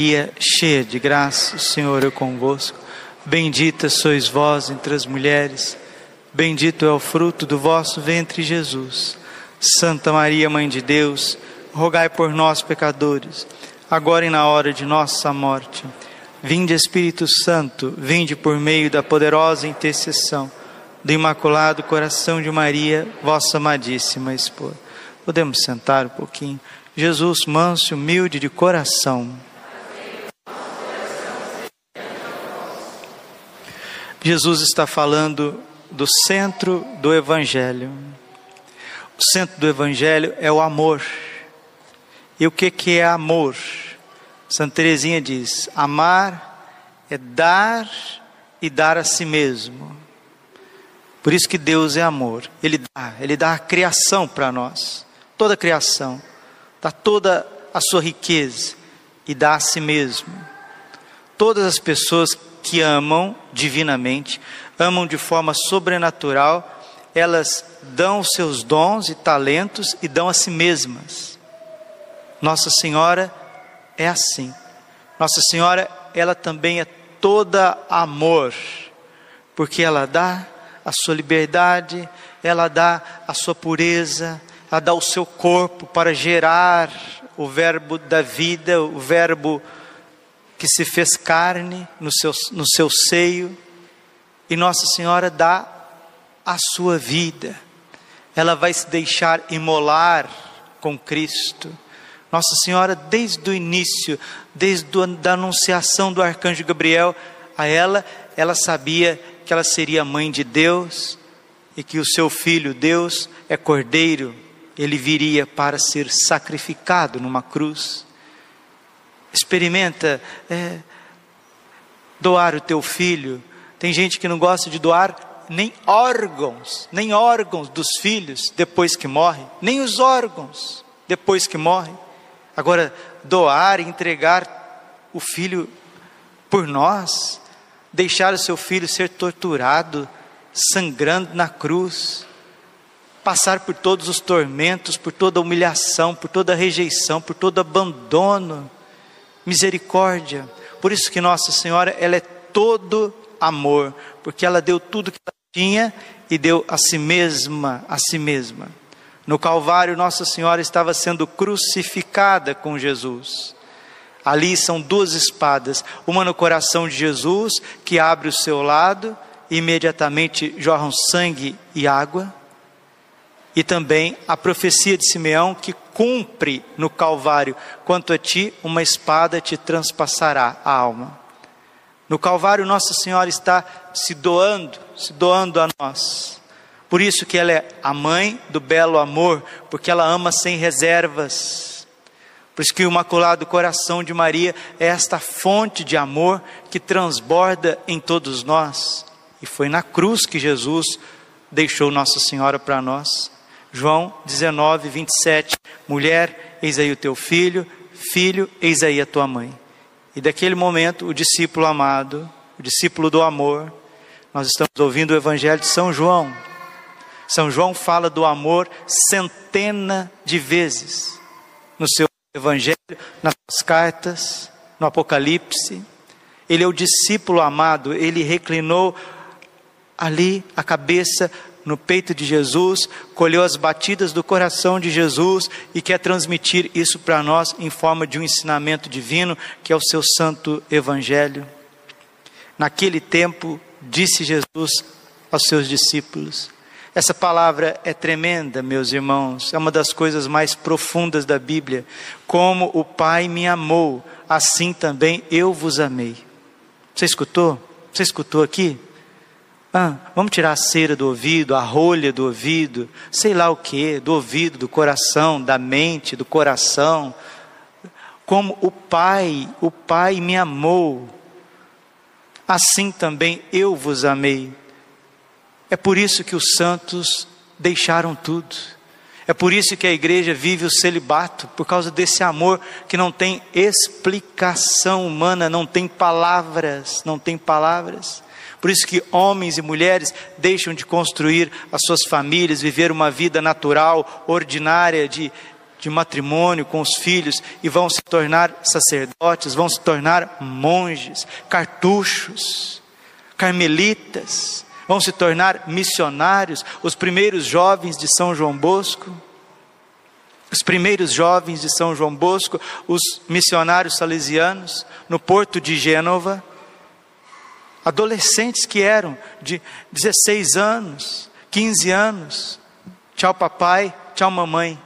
Maria, cheia de graça, o Senhor é convosco. Bendita sois vós entre as mulheres, bendito é o fruto do vosso ventre, Jesus. Santa Maria, Mãe de Deus, rogai por nós, pecadores, agora e na hora de nossa morte. Vinde, Espírito Santo, vinde por meio da poderosa intercessão do Imaculado Coração de Maria, vossa amadíssima esposa. Podemos sentar um pouquinho. Jesus, manso e humilde de coração. Jesus está falando do centro do Evangelho. O centro do Evangelho é o amor. E o que, que é amor? Santa Teresinha diz: amar é dar e dar a si mesmo. Por isso que Deus é amor. Ele dá, ele dá a criação para nós, toda a criação, dá toda a sua riqueza e dá a si mesmo. Todas as pessoas que amam divinamente, amam de forma sobrenatural, elas dão os seus dons e talentos e dão a si mesmas. Nossa Senhora é assim. Nossa Senhora, ela também é toda amor, porque ela dá a sua liberdade, ela dá a sua pureza, ela dá o seu corpo para gerar o verbo da vida, o verbo que se fez carne no seu, no seu seio, e Nossa Senhora dá a sua vida, ela vai se deixar imolar com Cristo. Nossa Senhora, desde o início, desde a anunciação do arcanjo Gabriel a ela, ela sabia que ela seria mãe de Deus e que o seu filho, Deus, é cordeiro, ele viria para ser sacrificado numa cruz. Experimenta é, doar o teu filho. Tem gente que não gosta de doar nem órgãos, nem órgãos dos filhos depois que morre, nem os órgãos depois que morre. Agora, doar, entregar o filho por nós, deixar o seu filho ser torturado, sangrando na cruz, passar por todos os tormentos, por toda humilhação, por toda rejeição, por todo abandono, misericórdia. Por isso que Nossa Senhora, ela é todo amor, porque ela deu tudo que ela tinha e deu a si mesma, a si mesma. No Calvário, Nossa Senhora estava sendo crucificada com Jesus. Ali são duas espadas, uma no coração de Jesus, que abre o seu lado, e imediatamente jorram sangue e água, e também a profecia de Simeão, que cumpre no Calvário: quanto a ti, uma espada te transpassará a alma. No Calvário, Nossa Senhora está se doando, se doando a nós. Por isso que ela é a mãe do belo amor, porque ela ama sem reservas por isso que o Imaculado Coração de Maria é esta fonte de amor que transborda em todos nós. E foi na cruz que Jesus deixou Nossa Senhora para nós. João 19, 27. Mulher, eis aí o teu filho, filho, eis aí a tua mãe. E daquele momento, o discípulo amado, o discípulo do amor, nós estamos ouvindo o Evangelho de São João. São João fala do amor centena de vezes no seu Evangelho, nas suas cartas, no Apocalipse. Ele é o discípulo amado, ele reclinou ali a cabeça no peito de Jesus, colheu as batidas do coração de Jesus e quer transmitir isso para nós em forma de um ensinamento divino, que é o seu santo evangelho. Naquele tempo, disse Jesus aos seus discípulos: essa palavra é tremenda, meus irmãos, é uma das coisas mais profundas da Bíblia. Como o Pai me amou, assim também eu vos amei. Você escutou? Você escutou aqui? Ah, vamos tirar a cera do ouvido, a rolha do ouvido, sei lá o que, do ouvido, do coração, da mente, do coração. Como o Pai, o Pai me amou, assim também eu vos amei. É por isso que os santos deixaram tudo. É por isso que a igreja vive o celibato, por causa desse amor que não tem explicação humana, não tem palavras, não tem palavras. Por isso que homens e mulheres deixam de construir as suas famílias, viver uma vida natural, ordinária, de, de matrimônio com os filhos e vão se tornar sacerdotes, vão se tornar monges, cartuchos, carmelitas, vão se tornar missionários, os primeiros jovens de São João Bosco. Os primeiros jovens de São João Bosco, os missionários salesianos, no porto de Gênova, adolescentes que eram de 16 anos, 15 anos. Tchau, papai, tchau, mamãe.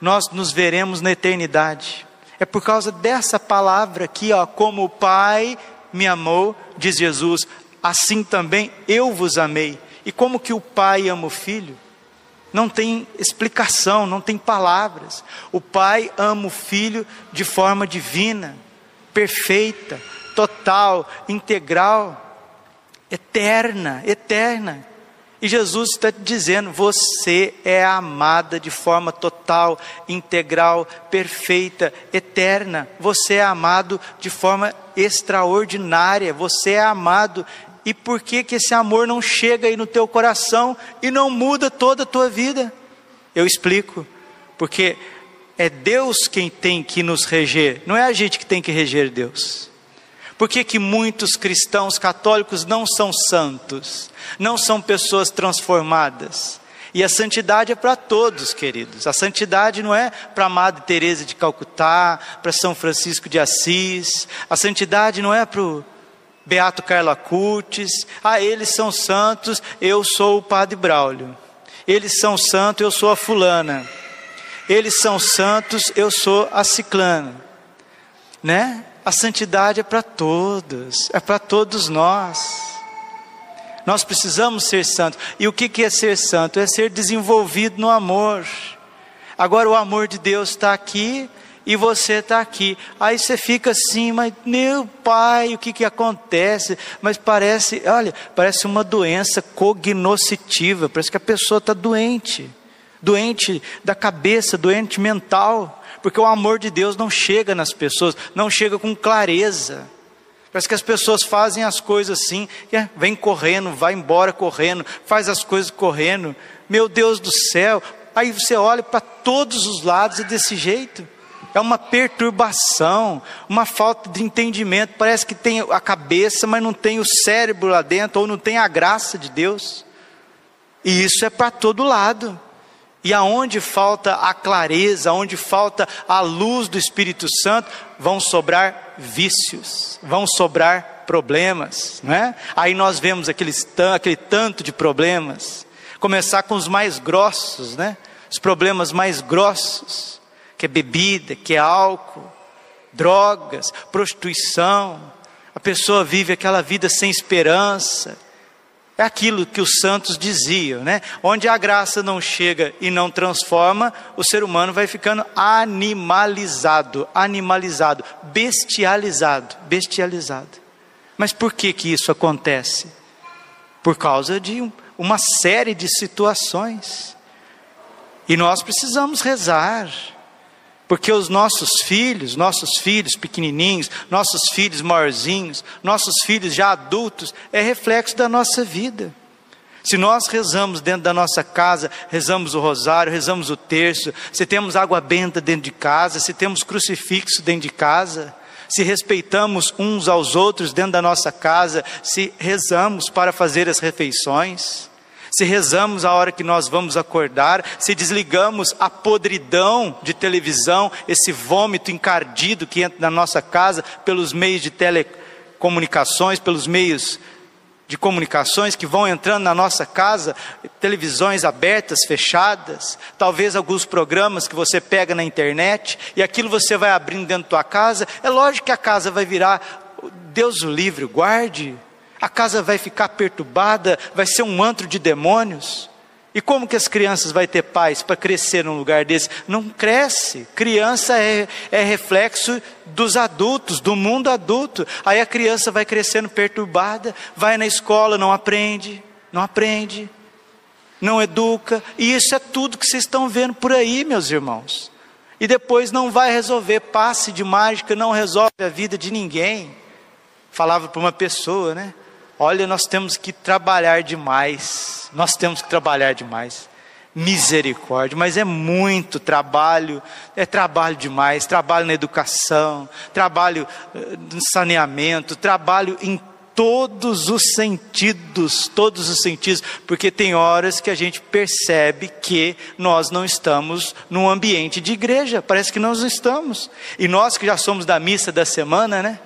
Nós nos veremos na eternidade. É por causa dessa palavra aqui, ó, como o Pai me amou, diz Jesus, assim também eu vos amei. E como que o Pai ama o Filho? Não tem explicação, não tem palavras. O Pai ama o Filho de forma divina, perfeita, total, integral eterna, eterna. E Jesus está dizendo: você é amada de forma total, integral, perfeita, eterna. Você é amado de forma extraordinária. Você é amado. E por que, que esse amor não chega aí no teu coração e não muda toda a tua vida? Eu explico. Porque é Deus quem tem que nos reger, não é a gente que tem que reger Deus. Por que, que muitos cristãos católicos não são santos, não são pessoas transformadas? E a santidade é para todos, queridos. A santidade não é para Madre Teresa de Calcutá, para São Francisco de Assis. A santidade não é para o Beato Carla Curtis. Ah, eles são santos, eu sou o Padre Braulio. Eles são santos, eu sou a fulana. Eles são santos, eu sou a ciclana. Né? A santidade é para todos, é para todos nós. Nós precisamos ser santos. E o que é ser santo? É ser desenvolvido no amor. Agora o amor de Deus está aqui e você está aqui. Aí você fica assim, mas meu pai, o que, que acontece? Mas parece, olha, parece uma doença cognoscitiva, parece que a pessoa está doente, doente da cabeça, doente mental porque o amor de Deus não chega nas pessoas, não chega com clareza. Parece que as pessoas fazem as coisas assim, é, vem correndo, vai embora correndo, faz as coisas correndo. Meu Deus do céu. Aí você olha para todos os lados e desse jeito. É uma perturbação, uma falta de entendimento. Parece que tem a cabeça, mas não tem o cérebro lá dentro, ou não tem a graça de Deus. E isso é para todo lado. E aonde falta a clareza, aonde falta a luz do Espírito Santo, vão sobrar vícios, vão sobrar problemas, não é? Aí nós vemos aquele tanto de problemas, começar com os mais grossos, né? Os problemas mais grossos, que é bebida, que é álcool, drogas, prostituição. A pessoa vive aquela vida sem esperança, é aquilo que os santos diziam, né? Onde a graça não chega e não transforma, o ser humano vai ficando animalizado, animalizado, bestializado, bestializado. Mas por que que isso acontece? Por causa de uma série de situações. E nós precisamos rezar. Porque os nossos filhos, nossos filhos pequenininhos, nossos filhos maiorzinhos, nossos filhos já adultos, é reflexo da nossa vida. Se nós rezamos dentro da nossa casa, rezamos o rosário, rezamos o terço, se temos água benta dentro de casa, se temos crucifixo dentro de casa, se respeitamos uns aos outros dentro da nossa casa, se rezamos para fazer as refeições, se rezamos a hora que nós vamos acordar, se desligamos a podridão de televisão, esse vômito encardido que entra na nossa casa pelos meios de telecomunicações, pelos meios de comunicações que vão entrando na nossa casa, televisões abertas, fechadas, talvez alguns programas que você pega na internet, e aquilo você vai abrindo dentro da tua casa, é lógico que a casa vai virar, Deus o livre, guarde, a casa vai ficar perturbada, vai ser um antro de demônios. E como que as crianças vão ter paz para crescer num lugar desse? Não cresce. Criança é, é reflexo dos adultos, do mundo adulto. Aí a criança vai crescendo perturbada, vai na escola, não aprende, não aprende, não educa. E isso é tudo que vocês estão vendo por aí, meus irmãos. E depois não vai resolver. Passe de mágica não resolve a vida de ninguém. Falava para uma pessoa, né? Olha, nós temos que trabalhar demais. Nós temos que trabalhar demais. Misericórdia, mas é muito trabalho, é trabalho demais, trabalho na educação, trabalho eh, no saneamento, trabalho em todos os sentidos, todos os sentidos, porque tem horas que a gente percebe que nós não estamos num ambiente de igreja, parece que nós não estamos. E nós que já somos da missa da semana, né?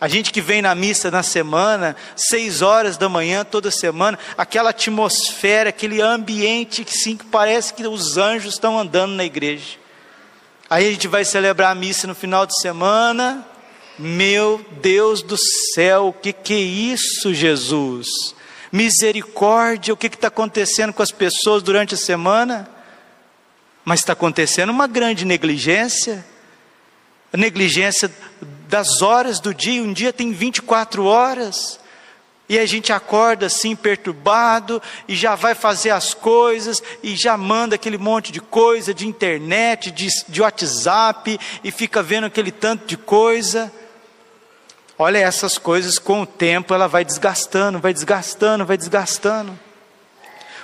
A gente que vem na missa na semana, seis horas da manhã toda semana, aquela atmosfera, aquele ambiente que sim, que parece que os anjos estão andando na igreja. Aí a gente vai celebrar a missa no final de semana. Meu Deus do céu, o que, que é isso, Jesus? Misericórdia, o que está acontecendo com as pessoas durante a semana? Mas está acontecendo uma grande negligência a negligência das horas do dia, um dia tem 24 horas, e a gente acorda assim perturbado, e já vai fazer as coisas, e já manda aquele monte de coisa de internet, de, de WhatsApp, e fica vendo aquele tanto de coisa. Olha, essas coisas com o tempo ela vai desgastando, vai desgastando, vai desgastando.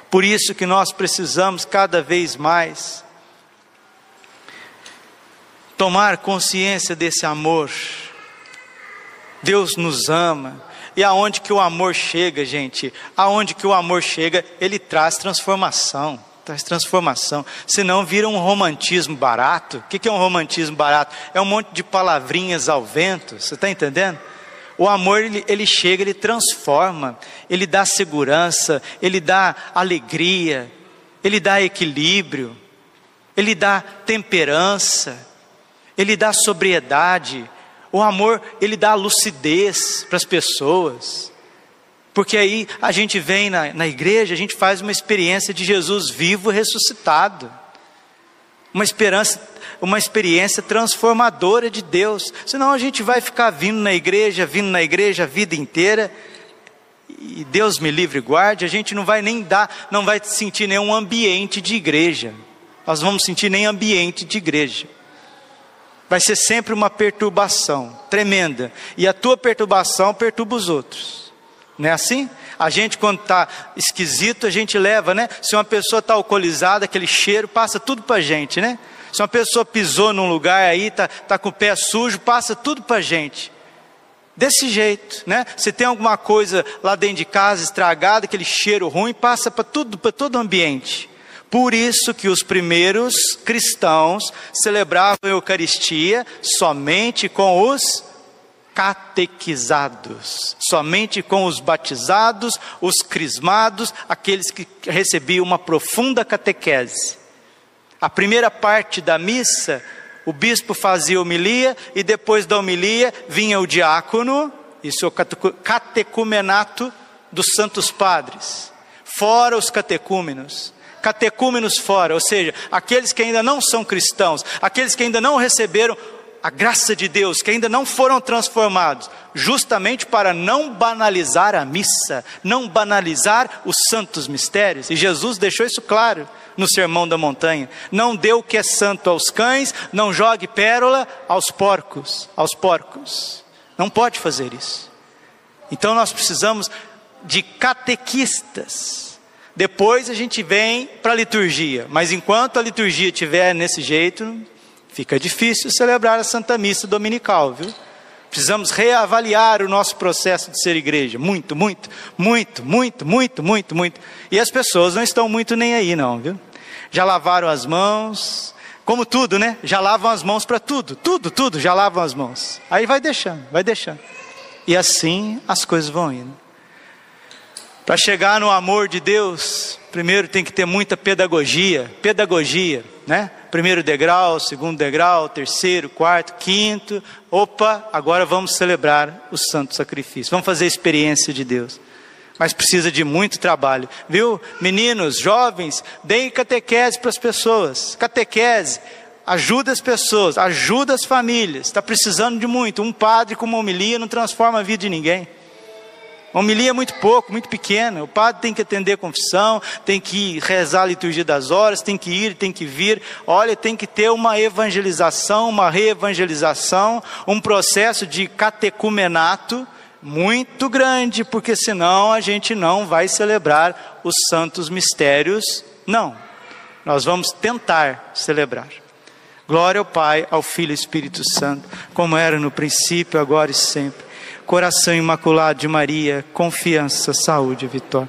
Por isso que nós precisamos cada vez mais tomar consciência desse amor. Deus nos ama. E aonde que o amor chega, gente? Aonde que o amor chega, ele traz transformação. Traz transformação. Senão vira um romantismo barato. O que é um romantismo barato? É um monte de palavrinhas ao vento. Você está entendendo? O amor, ele, ele chega, ele transforma, ele dá segurança, ele dá alegria, ele dá equilíbrio, ele dá temperança, ele dá sobriedade, o amor, ele dá lucidez para as pessoas. Porque aí a gente vem na, na igreja, a gente faz uma experiência de Jesus vivo ressuscitado. Uma esperança, uma experiência transformadora de Deus. Senão a gente vai ficar vindo na igreja, vindo na igreja a vida inteira. E Deus me livre e guarde, a gente não vai nem dar, não vai sentir nenhum ambiente de igreja. Nós vamos sentir nem ambiente de igreja vai ser sempre uma perturbação tremenda. E a tua perturbação perturba os outros. Não é assim? A gente, quando está esquisito, a gente leva, né? Se uma pessoa está alcoolizada, aquele cheiro passa tudo para a gente, né? Se uma pessoa pisou num lugar aí, está tá com o pé sujo, passa tudo para a gente. Desse jeito, né? Se tem alguma coisa lá dentro de casa estragada, aquele cheiro ruim, passa para tudo, para todo o ambiente. Por isso que os primeiros cristãos celebravam a Eucaristia somente com os catequizados, somente com os batizados, os crismados, aqueles que recebiam uma profunda catequese. A primeira parte da missa, o bispo fazia homilia e depois da homilia vinha o diácono, isso é o catecumenato dos santos padres, fora os catecúmenos catecúmenos fora, ou seja, aqueles que ainda não são cristãos, aqueles que ainda não receberam a graça de Deus, que ainda não foram transformados, justamente para não banalizar a missa, não banalizar os santos mistérios. E Jesus deixou isso claro no Sermão da Montanha: não dê o que é santo aos cães, não jogue pérola aos porcos, aos porcos. Não pode fazer isso. Então nós precisamos de catequistas depois a gente vem para a liturgia, mas enquanto a liturgia estiver nesse jeito, fica difícil celebrar a Santa Missa Dominical, viu? Precisamos reavaliar o nosso processo de ser igreja. Muito, muito, muito, muito, muito, muito, muito. E as pessoas não estão muito nem aí, não, viu? Já lavaram as mãos, como tudo, né? Já lavam as mãos para tudo, tudo, tudo, já lavam as mãos. Aí vai deixando, vai deixando. E assim as coisas vão indo. Para chegar no amor de Deus, primeiro tem que ter muita pedagogia, pedagogia, né? Primeiro degrau, segundo degrau, terceiro, quarto, quinto. Opa, agora vamos celebrar o santo sacrifício. Vamos fazer a experiência de Deus. Mas precisa de muito trabalho, viu? Meninos, jovens, deem catequese para as pessoas. Catequese, ajuda as pessoas, ajuda as famílias. Está precisando de muito. Um padre com uma homilia não transforma a vida de ninguém. Homilia é muito pouco, muito pequena. O padre tem que atender a confissão, tem que rezar a liturgia das horas, tem que ir, tem que vir. Olha, tem que ter uma evangelização, uma reevangelização, um processo de catecumenato muito grande, porque senão a gente não vai celebrar os santos mistérios, não. Nós vamos tentar celebrar. Glória ao Pai, ao Filho e Espírito Santo, como era no princípio, agora e sempre. Coração imaculado de Maria, confiança, saúde e vitória.